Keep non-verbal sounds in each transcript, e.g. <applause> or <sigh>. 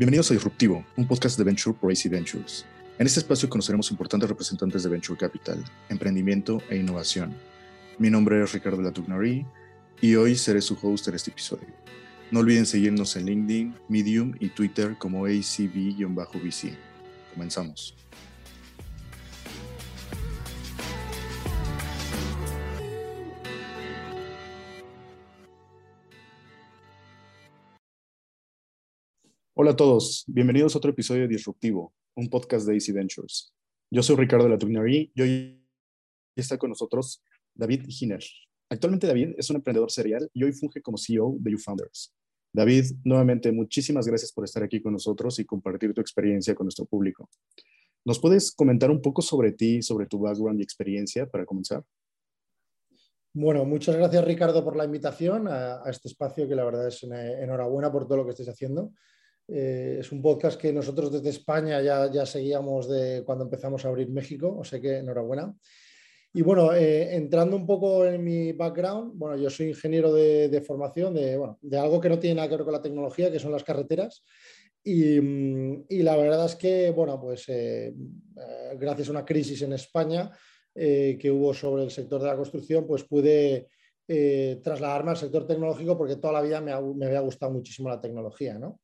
Bienvenidos a Disruptivo, un podcast de Venture por AC Ventures. En este espacio conoceremos importantes representantes de Venture Capital, emprendimiento e innovación. Mi nombre es Ricardo Latugnari y hoy seré su host en este episodio. No olviden seguirnos en LinkedIn, Medium y Twitter como ACB-VC. Comenzamos. Hola a todos, bienvenidos a otro episodio de Disruptivo, un podcast de AC Ventures. Yo soy Ricardo Latugnari y hoy está con nosotros David Giner. Actualmente David es un emprendedor serial y hoy funge como CEO de YouFounders. David, nuevamente muchísimas gracias por estar aquí con nosotros y compartir tu experiencia con nuestro público. ¿Nos puedes comentar un poco sobre ti, sobre tu background y experiencia para comenzar? Bueno, muchas gracias Ricardo por la invitación a, a este espacio que la verdad es enhorabuena por todo lo que estés haciendo. Eh, es un podcast que nosotros desde España ya, ya seguíamos de cuando empezamos a abrir México, o sea que enhorabuena. Y bueno, eh, entrando un poco en mi background, bueno, yo soy ingeniero de, formación de, bueno, de, algo que no tiene nada que ver con la tecnología, que son las carreteras. Y, mm, la verdad es que, bueno, pues eh, gracias a una crisis en España que hubo sobre el sector de la construcción, pues pude trasladarme al sector tecnológico porque toda la vida me, me había gustado muchísimo la tecnología, ¿no?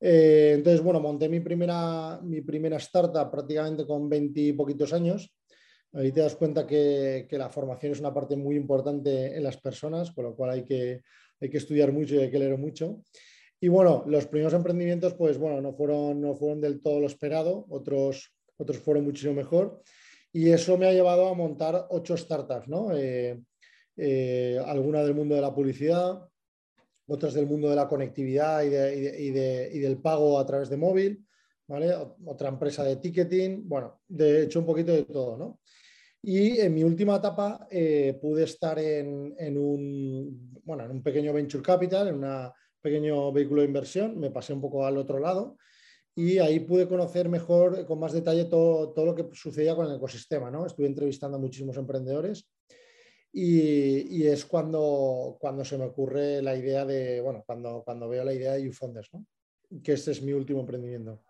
Eh, entonces, bueno, monté mi primera, mi primera startup prácticamente con 20 y poquitos años. Ahí te das cuenta que, la formación es una parte muy importante en las personas, con lo cual hay que, hay que estudiar mucho y hay que leer mucho. Y bueno, los primeros emprendimientos, pues bueno, no fueron, no fueron del todo lo esperado, otros, otros fueron muchísimo mejor. Y eso me ha llevado a montar ocho startups, ¿no? Eh, eh, alguna del mundo de la publicidad, otras del mundo de la conectividad y, del pago a través de móvil, ¿vale? Otra empresa de ticketing, bueno, de hecho un poquito de todo, ¿no? Y en mi última etapa eh, pude estar en, un, bueno, en un pequeño venture capital, en un pequeño vehículo de inversión, me pasé un poco al otro lado y ahí pude conocer mejor, con más detalle, todo, todo lo que sucedía con el ecosistema, ¿no? Estuve entrevistando a muchísimos emprendedores y, es cuando, cuando se me ocurre la idea de, bueno, cuando, cuando veo la idea de YouFounders, ¿no? que este es mi último emprendimiento.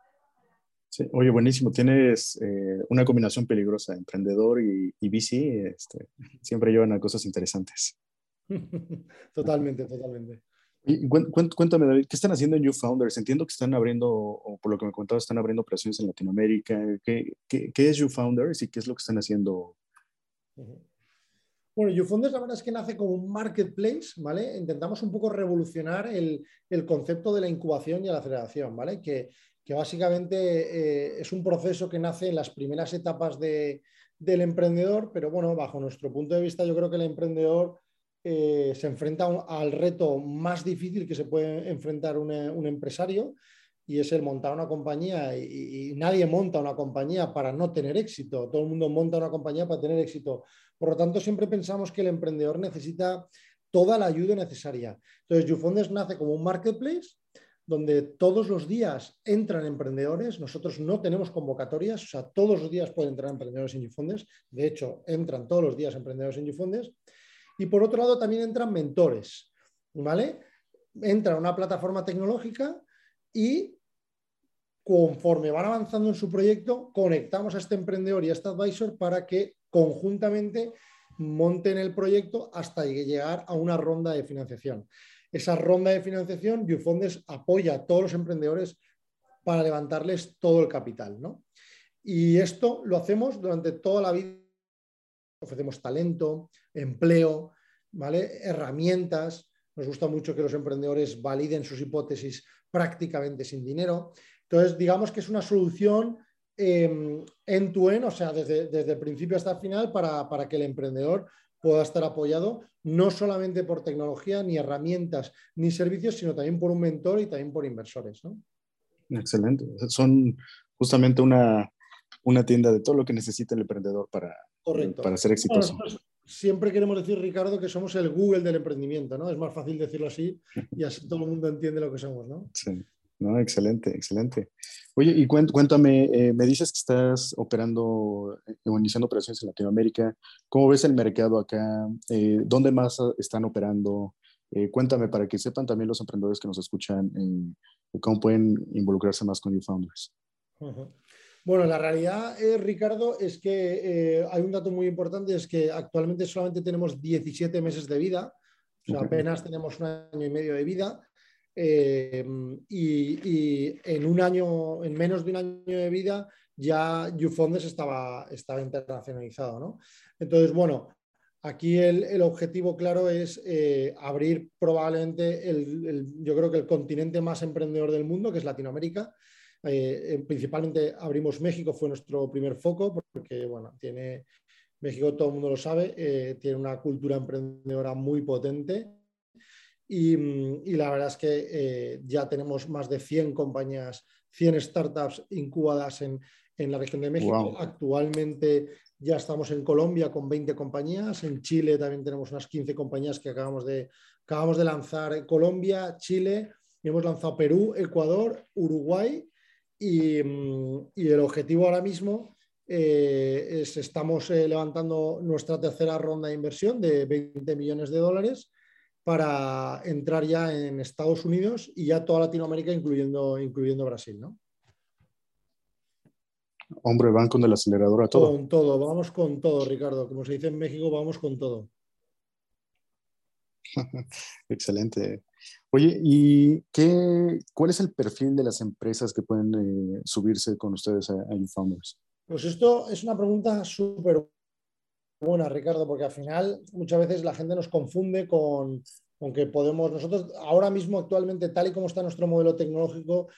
Sí, oye, buenísimo. Tienes eh, una combinación peligrosa, emprendedor y, y VC, este, siempre llevan a cosas interesantes. <laughs> totalmente, totalmente. Y cuéntame, David, ¿qué están haciendo en YouFounders? Entiendo que están abriendo, o por lo que me contabas, están abriendo operaciones en Latinoamérica. ¿Qué, qué, qué es YouFounders y qué es lo que están haciendo? Bueno, YouFounders la verdad es que nace como un marketplace, ¿vale? Intentamos un poco revolucionar el, concepto de la incubación y la aceleración, ¿vale? Que, básicamente eh, es un proceso que nace en las primeras etapas del emprendedor, pero bueno, bajo nuestro punto de vista, yo creo que el emprendedor eh, se enfrenta al reto más difícil que se puede enfrentar un, un empresario y es el montar una compañía y, nadie monta una compañía para no tener éxito, todo el mundo monta una compañía para tener éxito. Por lo tanto, siempre pensamos que el emprendedor necesita toda la ayuda necesaria. Entonces, YouFounders nace como un marketplace donde todos los días entran emprendedores. Nosotros no tenemos convocatorias, o sea, todos los días pueden entrar emprendedores en YouFounders. De hecho, entran todos los días emprendedores en YouFounders. Y por otro lado, también entran mentores, ¿vale? Entra una plataforma tecnológica y conforme van avanzando en su proyecto, conectamos a este emprendedor y a este advisor para que conjuntamente monten el proyecto hasta llegar a una ronda de financiación. Esa ronda de financiación, Viewfondes apoya a todos los emprendedores para levantarles todo el capital. Y esto lo hacemos durante toda la vida. Ofrecemos talento, empleo, ¿vale? herramientas. Nos gusta mucho que los emprendedores validen sus hipótesis prácticamente sin dinero. Entonces, digamos que es una solución en em, tu en o sea, desde, el principio hasta el final, para, que el emprendedor pueda estar apoyado no solamente por tecnología, ni herramientas, ni servicios, sino también por un mentor y también por inversores. Excelente. Son justamente una, tienda de todo lo que necesita el emprendedor para, para ser exitoso. siempre queremos decir, Ricardo, que somos el Google del emprendimiento, ¿no? Es más fácil decirlo así <laughs> y así todo el mundo entiende lo que somos, ¿no? Sí. No, excelente, excelente. Oye, y cuéntame, eh, me dices que estás operando eh, o iniciando operaciones en Latinoamérica. ¿Cómo ves el mercado acá? Eh, ¿Dónde más están operando? Eh, cuéntame para que sepan también los emprendedores que nos escuchan cómo pueden involucrarse más con YouFounders. Bueno, la realidad, Ricardo, es que hay un dato muy importante, es que actualmente solamente tenemos 17 meses de vida, o sea, apenas tenemos un año y medio de vida. Y, en un año, en menos de un año de vida, ya YouFondes estaba, estaba internacionalizado. ¿no? Entonces, bueno, aquí el, objetivo claro es eh, abrir probablemente, el, yo creo que el continente más emprendedor del mundo, que es Latinoamérica. Eh, eh, principalmente abrimos México, fue nuestro primer foco, porque bueno, tiene, México todo el mundo lo sabe, tiene una cultura emprendedora muy potente. Y, y la verdad es que ya tenemos más de 100 compañías, 100 startups incubadas en, en la región de México. Actualmente ya estamos en Colombia con 20 compañías, en Chile también tenemos unas 15 compañías que acabamos de, acabamos de lanzar. Colombia, Chile, y hemos lanzado Perú, Ecuador, Uruguay. Y, mm, el objetivo ahora mismo eh, es estamos eh, levantando nuestra tercera ronda de inversión de 20 millones de dólares para entrar ya en Estados Unidos y ya toda Latinoamérica, incluyendo, incluyendo Brasil. ¿no? Hombre, van con el acelerador a todo. Con todo, vamos con todo, Ricardo. Como se dice en México, vamos con todo. <laughs> Excelente. Oye, ¿y qué, cuál es el perfil de las empresas que pueden eh, subirse con ustedes a, a? Pues esto es una pregunta súper buena, Ricardo, porque al final muchas veces la gente nos confunde con, aunque podemos, nosotros ahora mismo actualmente, tal y como está nuestro modelo tecnológico,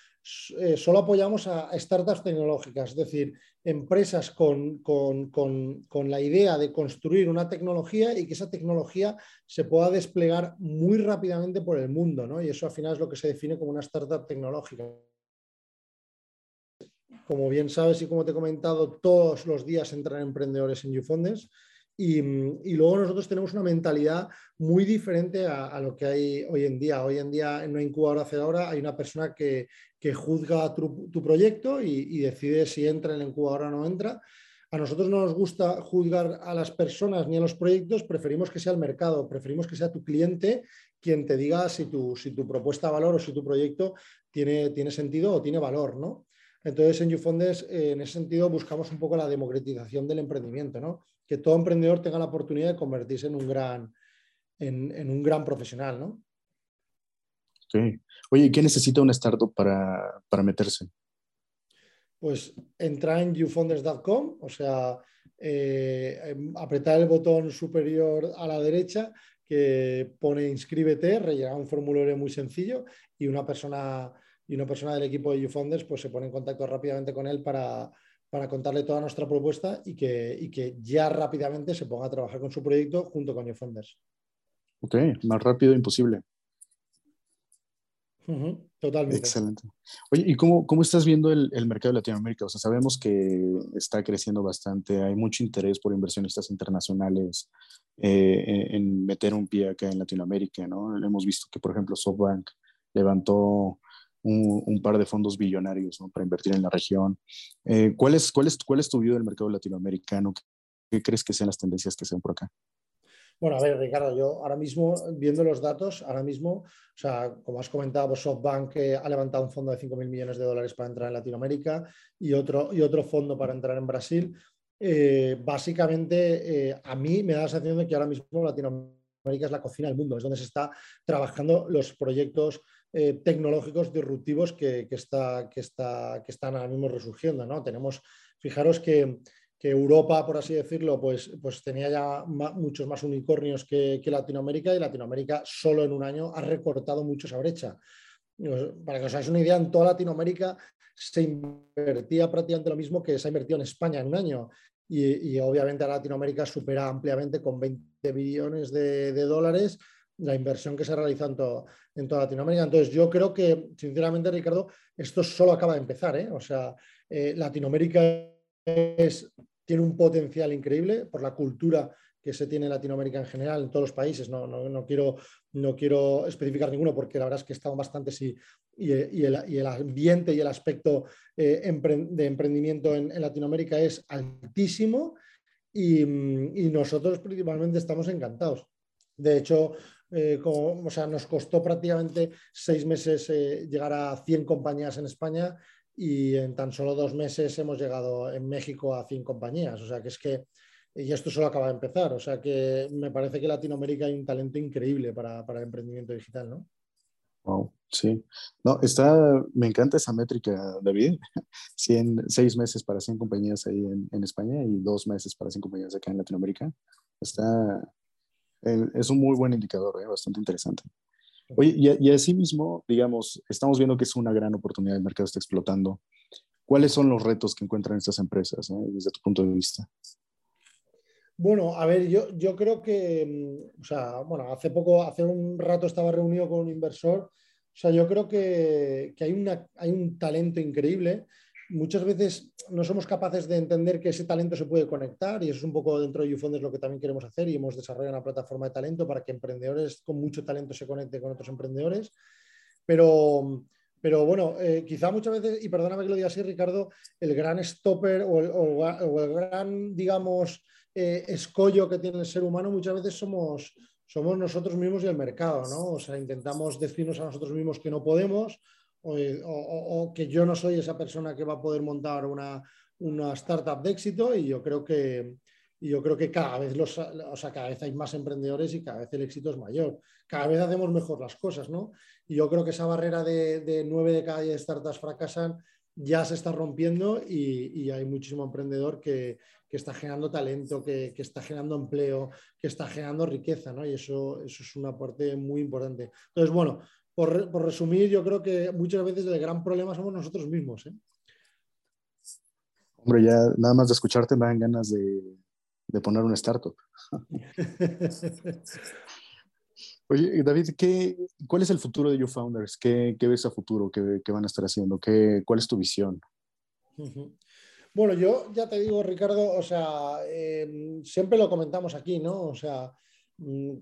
eh, solo apoyamos a, startups tecnológicas, es decir, empresas con, la idea de construir una tecnología y que esa tecnología se pueda desplegar muy rápidamente por el mundo, ¿no? Y eso al final es lo que se define como una startup tecnológica. Como bien sabes y como te he comentado, todos los días entran emprendedores en YouFondes y, luego nosotros tenemos una mentalidad muy diferente a, lo que hay hoy en día. Hoy en día en una incubadora ahora hay una persona que, juzga tu, proyecto y, decide si entra en la incubadora o no entra. A nosotros no nos gusta juzgar a las personas ni a los proyectos, preferimos que sea el mercado, preferimos que sea tu cliente quien te diga si tu, si tu propuesta de valor o si tu proyecto tiene, tiene sentido o tiene valor, ¿no? Entonces, en YouFondes, eh, en ese sentido, buscamos un poco la democratización del emprendimiento, ¿no? Que todo emprendedor tenga la oportunidad de convertirse en un gran, en, un gran profesional, ¿no? Sí. Oye, ¿qué necesita una startup para, meterse? Pues entrar en youfunders.com, o sea, eh, em, apretar el botón superior a la derecha que pone inscríbete, rellenar un formulario muy sencillo y una persona, y una persona del equipo de YouFounders pues se pone en contacto rápidamente con él para, para contarle toda nuestra propuesta y que, que, ya rápidamente se ponga a trabajar con su proyecto junto con YouFunders. Ok, más rápido imposible. totalmente. Excelente. Oye, ¿y cómo, cómo estás viendo el, el, mercado de Latinoamérica? O sea, sabemos que está creciendo bastante, hay mucho interés por inversionistas internacionales eh, en, meter un pie acá en Latinoamérica, ¿no? Hemos visto que, por ejemplo, SoftBank levantó un, par de fondos billonarios para invertir en la región. Eh, ¿cuál, es, cuál, es, ¿Cuál es tu view del mercado latinoamericano? ¿Qué crees que sean las tendencias que sean por acá? Bueno, a ver, Ricardo, yo ahora mismo, viendo los datos, ahora mismo, o sea, como has comentado, SoftBank eh, ha levantado un fondo de 5.000 millones de dólares para entrar en Latinoamérica y otro, y otro fondo para entrar en Brasil. Eh, básicamente, a mí me da la sensación de que ahora mismo Latinoamérica es la cocina del mundo, es donde se está trabajando los proyectos eh, tecnológicos disruptivos que, está, que, está, que están ahora mismo resurgiendo. ¿no? Tenemos, fijaros que, Europa, por así decirlo, pues, pues tenía ya muchos más unicornios que, Latinoamérica y Latinoamérica solo en un año ha recortado mucho esa brecha. Para que os hagáis una idea, en toda Latinoamérica se invertía prácticamente lo mismo que se ha invertido en España en un año. Y, obviamente Latinoamérica supera ampliamente con 20 billones de, dólares la inversión que se ha realizado en, toda Latinoamérica. Entonces, yo creo que, sinceramente, Ricardo, esto solo acaba de empezar. ¿eh? O sea, eh, Latinoamérica tiene un potencial increíble por la cultura que se tiene en Latinoamérica en general, en todos los países. No, no, quiero, no quiero especificar ninguno porque la verdad es que están bastante sí, y, el, ambiente y el aspecto eh, de emprendimiento en, Latinoamérica es altísimo y, y nosotros principalmente estamos encantados. De hecho, eh, o sea, nos costó prácticamente seis meses eh, llegar a 100 compañías en España y en tan solo dos meses hemos llegado en México a 100 compañías. O sea, que es que, y esto solo acaba de empezar, o sea, que me parece que Latinoamérica hay un talento increíble para, para el emprendimiento digital, ¿no? Wow, sí. No, está, me encanta esa métrica, David. <laughs> 100, seis meses para 100 compañías ahí en, en, España y dos meses para 100 compañías acá en Latinoamérica. Está, es un muy buen indicador, ¿eh? bastante interesante. Oye, y, y así mismo, digamos, estamos viendo que es una gran oportunidad, el mercado está explotando. ¿Cuáles son los retos que encuentran estas empresas eh, desde tu punto de vista? Bueno, a ver, yo, yo creo que, mm, o sea, bueno, hace poco, hace un rato estaba reunido con un inversor, o sea, yo creo que, que hay, una, hay un talento increíble muchas veces no somos capaces de entender que ese talento se puede conectar y eso es un poco dentro de YouFondes lo que también queremos hacer y hemos desarrollado una plataforma de talento para que emprendedores con mucho talento se conecten con otros emprendedores. Pero, pero bueno, eh, quizá muchas veces, y perdóname que lo diga así, Ricardo, el gran stopper o el, gran, digamos, eh, escollo que tiene el ser humano muchas veces somos, somos nosotros mismos y el mercado, ¿no? O sea, intentamos decirnos a nosotros mismos que no podemos o, que yo no soy esa persona que va a poder montar una, startup de éxito y yo creo que, yo creo que cada vez, los, o sea, cada vez hay más emprendedores y cada vez el éxito es mayor. Cada vez hacemos mejor las cosas, ¿no? Y yo creo que esa barrera de, de 9 de cada 10 startups fracasan ya se está rompiendo y, hay muchísimo emprendedor que, está generando talento, que, está generando empleo, que está generando riqueza, ¿no? Y eso, eso es una parte muy importante. Entonces, bueno, por, resumir, yo creo que muchas veces el gran problema somos nosotros mismos. ¿eh? Hombre, ya nada más de escucharte me dan ganas de, poner un startup. <laughs> Oye, David, ¿qué, ¿cuál es el futuro de YouFounders? ¿Qué, ¿Qué, ves a futuro? ¿Qué, qué van a estar haciendo? ¿Qué, ¿Cuál es tu visión? Bueno, yo ya te digo, Ricardo, o sea, em, siempre lo comentamos aquí, ¿no? O sea,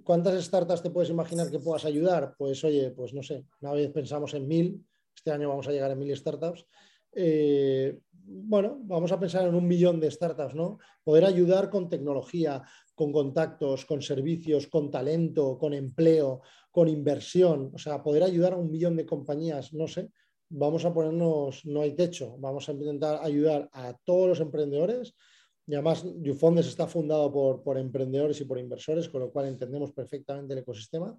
¿Cuántas startups te puedes imaginar que puedas ayudar? Pues oye, pues no sé, una vez pensamos en mil, este año vamos a llegar a mil startups. Eh, bueno, vamos a pensar en un millón de startups, ¿no? Poder ayudar con tecnología, con contactos, con servicios, con talento, con empleo, con inversión, o sea, poder ayudar a un millón de compañías, no sé, vamos a ponernos, no hay techo, vamos a intentar ayudar a todos los emprendedores y además, YouFondes está fundado por, emprendedores y por inversores, con lo cual entendemos perfectamente el ecosistema.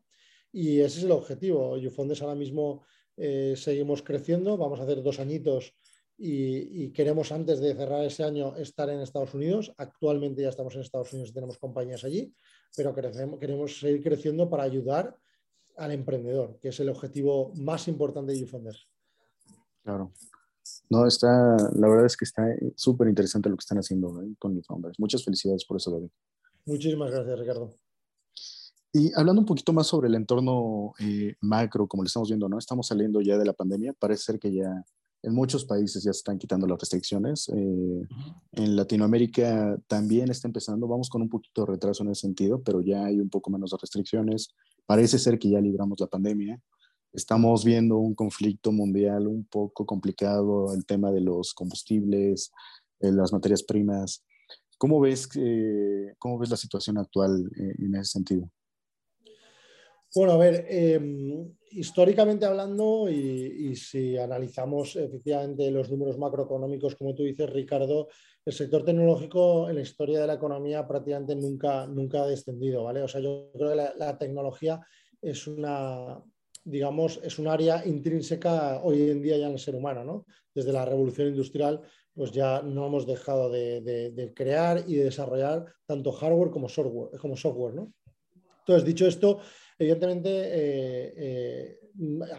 Y ese es el objetivo. YouFondes ahora mismo eh, seguimos creciendo, vamos a hacer dos añitos y, queremos antes de cerrar ese año estar en Estados Unidos. Actualmente ya estamos en Estados Unidos y tenemos compañías allí, pero queremos seguir creciendo para ayudar al emprendedor, que es el objetivo más importante de YouFondes. Claro. No, está, la verdad es que está súper interesante lo que están haciendo ¿eh? con founders. Muchas felicidades por eso, David. Muchísimas gracias, Ricardo. Y hablando un poquito más sobre el entorno eh, macro, como lo estamos viendo, ¿no? Estamos saliendo ya de la pandemia. Parece ser que ya en muchos países ya se están quitando las restricciones. Eh, en Latinoamérica también está empezando. Vamos con un poquito de retraso en ese sentido, pero ya hay un poco menos de restricciones. Parece ser que ya libramos la pandemia. Estamos viendo un conflicto mundial un poco complicado, el tema de los combustibles, eh, las materias primas. ¿Cómo ves, cómo ves la situación actual eh, en ese sentido? Bueno, a ver, em, históricamente hablando, y, si analizamos efectivamente los números macroeconómicos, como tú dices, Ricardo, el sector tecnológico en la historia de la economía prácticamente nunca, nunca ha descendido, ¿vale? O sea, yo creo que la tecnología es una, digamos, es un área intrínseca hoy en día ya en el ser humano, ¿no? Desde la revolución industrial, pues ya no hemos dejado de, crear y de desarrollar tanto hardware como software, como software, ¿no? Entonces, dicho esto, evidentemente, eh, eh,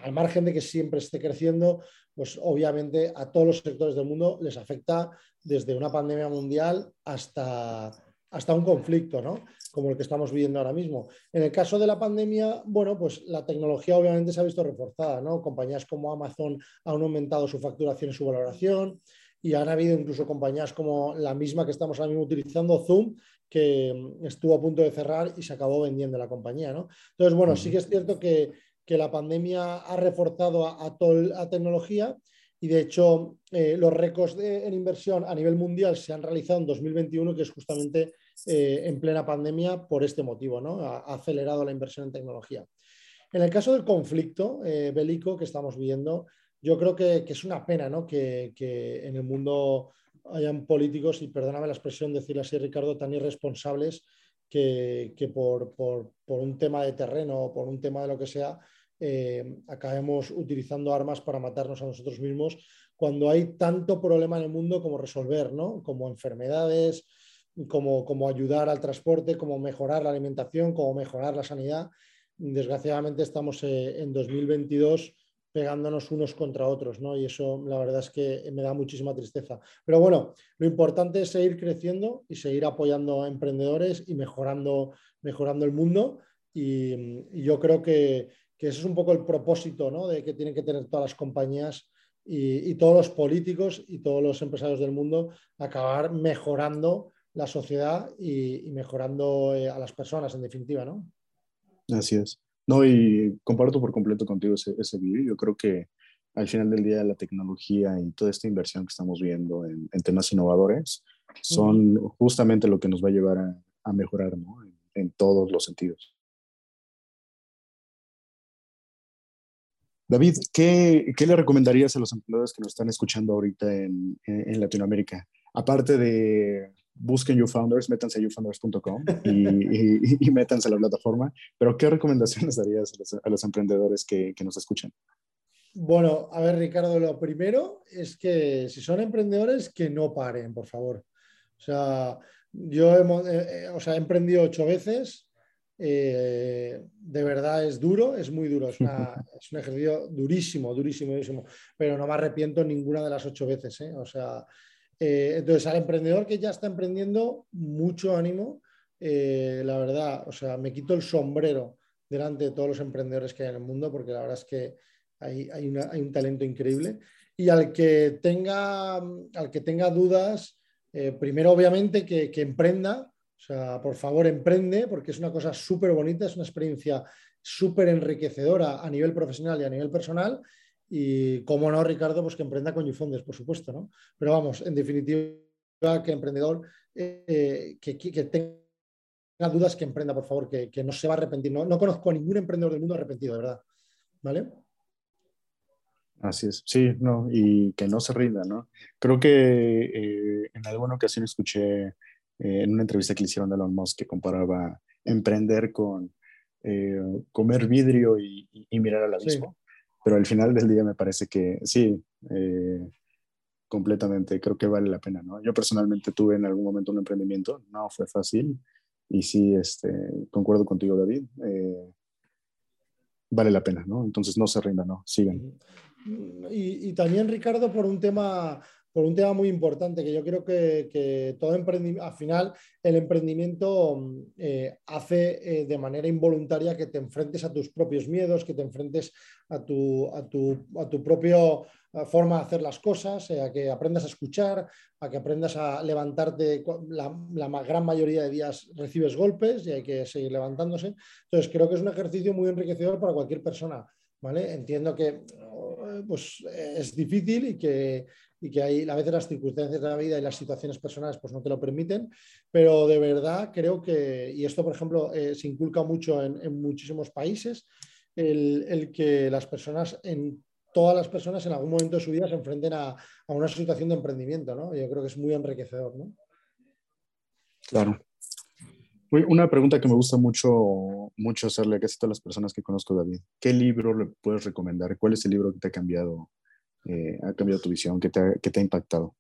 al margen de que siempre esté creciendo, pues obviamente a todos los sectores del mundo les afecta desde una pandemia mundial hasta, hasta un conflicto, ¿no? como el que estamos viviendo ahora mismo. En el caso de la pandemia, bueno, pues la tecnología obviamente se ha visto reforzada, ¿no? Compañías como Amazon han aumentado su facturación y su valoración y han habido incluso compañías como la misma que estamos ahora mismo utilizando, Zoom, que mm, estuvo a punto de cerrar y se acabó vendiendo la compañía, ¿no? Entonces, bueno, sí que es cierto que, la pandemia ha reforzado a, toda la tecnología y de hecho eh, los récords en inversión a nivel mundial se han realizado en 2021, que es justamente eh, en plena pandemia por este motivo, ¿no? Ha, acelerado la inversión en tecnología. En el caso del conflicto eh, bélico que estamos viendo, yo creo que, es una pena ¿no? que, en el mundo hayan políticos, y perdóname la expresión decirlo así, Ricardo, tan irresponsables que, por, un tema de terreno o por un tema de lo que sea, eh, acabemos utilizando armas para matarnos a nosotros mismos cuando hay tanto problema en el mundo como resolver, ¿no? Como enfermedades, como, como ayudar al transporte, como mejorar la alimentación, como mejorar la sanidad. Desgraciadamente estamos eh, en 2022 pegándonos unos contra otros, ¿no? Y eso la verdad es que me da muchísima tristeza. Pero bueno, lo importante es seguir creciendo y seguir apoyando a emprendedores y mejorando, mejorando el mundo. Y, yo creo que, que, ese es un poco el propósito ¿no? de que tienen que tener todas las compañías y, todos los políticos y todos los empresarios del mundo, acabar mejorando la sociedad y, mejorando eh, a las personas, en definitiva, ¿no? Así es. No, y comparto por completo contigo ese, ese vídeo. Yo creo que al final del día la tecnología y toda esta inversión que estamos viendo en, temas innovadores son justamente lo que nos va a llevar a, mejorar ¿no? en, todos los sentidos. David, ¿qué, ¿qué, le recomendarías a los empleados que nos están escuchando ahorita en, en Latinoamérica? Aparte de busquen YouFounders, métanse a youfounders.com y, y, métanse a la plataforma. Pero, ¿qué recomendaciones darías a los, emprendedores que, que, nos escuchan? Bueno, a ver, Ricardo, lo primero es que si son emprendedores, que no paren, por favor. O sea, yo he, o sea, he emprendido ocho veces. Eh, de verdad es duro, es muy duro, es, <laughs> es, un ejercicio durísimo, durísimo, durísimo, pero no me arrepiento ninguna de las ocho veces. ¿eh? O sea, eh, entonces, al emprendedor que ya está emprendiendo, mucho ánimo. La verdad, o sea, me quito el sombrero delante de todos los emprendedores que hay en el mundo, porque la verdad es que hay, un talento increíble. Y al que tenga, al que tenga dudas, primero obviamente que, que, emprenda, o sea, por favor emprende, porque es una cosa súper bonita, es una experiencia súper enriquecedora a nivel profesional y a nivel personal. Y como no, Ricardo, pues que emprenda con Ufondes, por supuesto, ¿no? Pero vamos, en definitiva, que emprendedor eh, que, tenga dudas, que emprenda, por favor, que, no se va a arrepentir. No, no, conozco a ningún emprendedor del mundo arrepentido, de verdad. ¿Vale? Así es, sí, no, y que no se rinda, ¿no? Creo que eh, en alguna ocasión escuché eh, en una entrevista que le hicieron a Elon Musk que comparaba emprender con comer vidrio y, mirar al abismo pero al final del día me parece que sí, eh, completamente, creo que vale la pena, ¿no? Yo personalmente tuve en algún momento un emprendimiento, no fue fácil y sí, este, concuerdo contigo, David, eh, vale la pena, ¿no? Entonces no se rindan, ¿no? Sigan. Y, y, también, Ricardo, por un tema por un tema muy importante, que yo creo que, todo emprendimiento, al final el emprendimiento eh, hace eh, de manera involuntaria que te enfrentes a tus propios miedos, que te enfrentes a tu, a tu, a tu propia forma de hacer las cosas, eh, a que aprendas a escuchar, a que aprendas a levantarte. La, la, gran mayoría de días recibes golpes y hay que seguir levantándose. Entonces, creo que es un ejercicio muy enriquecedor para cualquier persona. ¿Vale? Entiendo que pues, es difícil y que y que hay, a veces las circunstancias de la vida y las situaciones personales pues no te lo permiten, pero de verdad creo que, y esto por ejemplo eh, se inculca mucho en, muchísimos países, el, que las personas, en todas las personas en algún momento de su vida se enfrenten a, una situación de emprendimiento, ¿no? Yo creo que es muy enriquecedor, ¿no? Claro. Una pregunta que me gusta mucho, mucho hacerle a casi todas las personas que conozco, David. ¿Qué libro le puedes recomendar? ¿Cuál es el libro que te ha cambiado eh, ha cambiado tu visión? ¿Qué te ha, te ha impactado?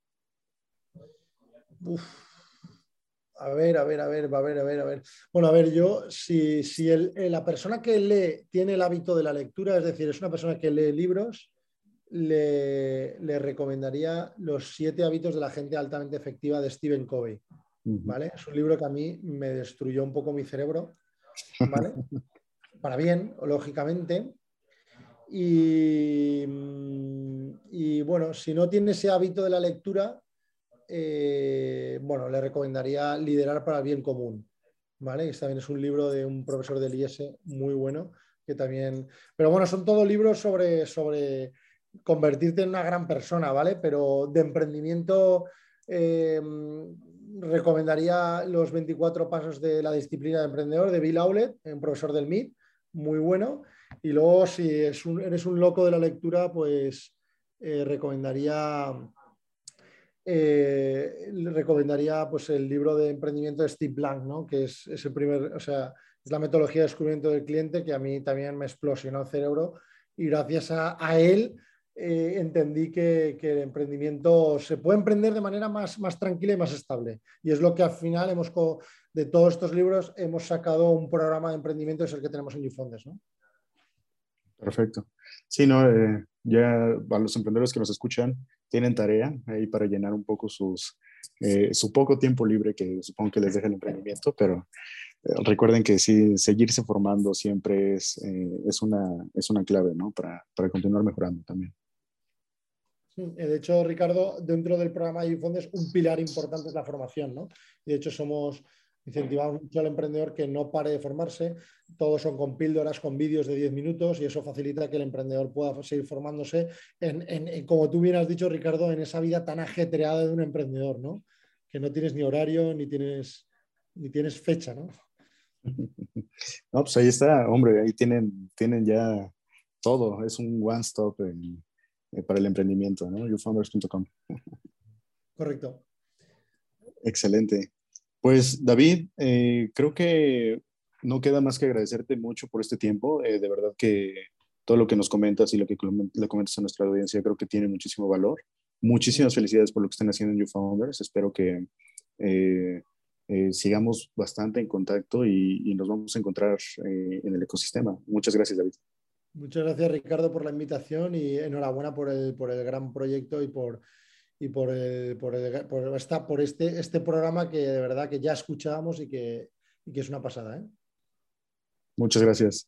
A ver, a ver, a ver, a ver, a ver, a ver. Bueno, a ver, yo, si, si la persona que lee tiene el hábito de la lectura, es decir, es una persona que lee libros, le, le recomendaría Los siete hábitos de la gente altamente efectiva de Stephen Covey. ¿vale? Es un libro que a mí me destruyó un poco mi cerebro, ¿vale? <laughs> Para bien, lógicamente, Mm, y, bueno, si no tiene ese hábito de la lectura, eh, bueno, le recomendaría Liderar para el Bien Común. ¿Vale? Este también es un libro de un profesor del IES muy bueno, que también... Pero bueno, son todos libros sobre, sobre convertirte en una gran persona, ¿vale? Pero de emprendimiento, eh, recomendaría los 24 pasos de la disciplina de emprendedor de Bill Aulet, un profesor del MIT, muy bueno. Y luego, si eres un loco de la lectura, pues eh, recomendaría, eh, recomendaría pues, el libro de emprendimiento de Steve Blank, ¿no? que es, el primer, o sea, es la metodología de descubrimiento del cliente que a mí también me explosionó el cerebro y gracias a, él eh, entendí que, el emprendimiento se puede emprender de manera más, más tranquila y más estable. Y es lo que al final hemos, de todos estos libros, hemos sacado un programa de emprendimiento, es el que tenemos en YouFondes, ¿no? Perfecto. Sí, no, eh, ya a los emprendedores que nos escuchan tienen tarea ahí para llenar un poco sus, eh, su poco tiempo libre que supongo que les deja el emprendimiento, pero recuerden que sí, seguirse formando siempre es, es, una, es una clave, ¿no? Para, para continuar mejorando también. Eh, de hecho, Ricardo, dentro del programa de Fondes, un pilar importante es la formación, ¿no? de hecho, somos incentivamos mucho al emprendedor que no pare de formarse. Todos son con píldoras, con vídeos de 10 minutos y eso facilita que el emprendedor pueda seguir formándose en, como tú bien has dicho, Ricardo, en esa vida tan ajetreada de un emprendedor, ¿no? Que no tienes ni horario ni tienes, ni tienes fecha, ¿no? <laughs> No, pues ahí está, hombre, ahí tienen, tienen ya todo, es un one-stop eh, para el emprendimiento, ¿no? YouFounders.com. Correcto. Excelente. Pues David, eh, creo que no queda más que agradecerte mucho por este tiempo. Eh, de verdad que todo lo que nos comentas y lo que le comentas a nuestra audiencia creo que tiene muchísimo valor. Muchísimas felicidades por lo que están haciendo en YouFounders. Espero que sigamos bastante en contacto y, y nos vamos a encontrar en el ecosistema. Muchas gracias, David. Muchas gracias, Ricardo, por la invitación y enhorabuena por el, por el gran proyecto y por, y por, por, esta, por este, este programa que de verdad que ya escuchábamos y que, y que es una pasada. ¿eh? Muchas gracias.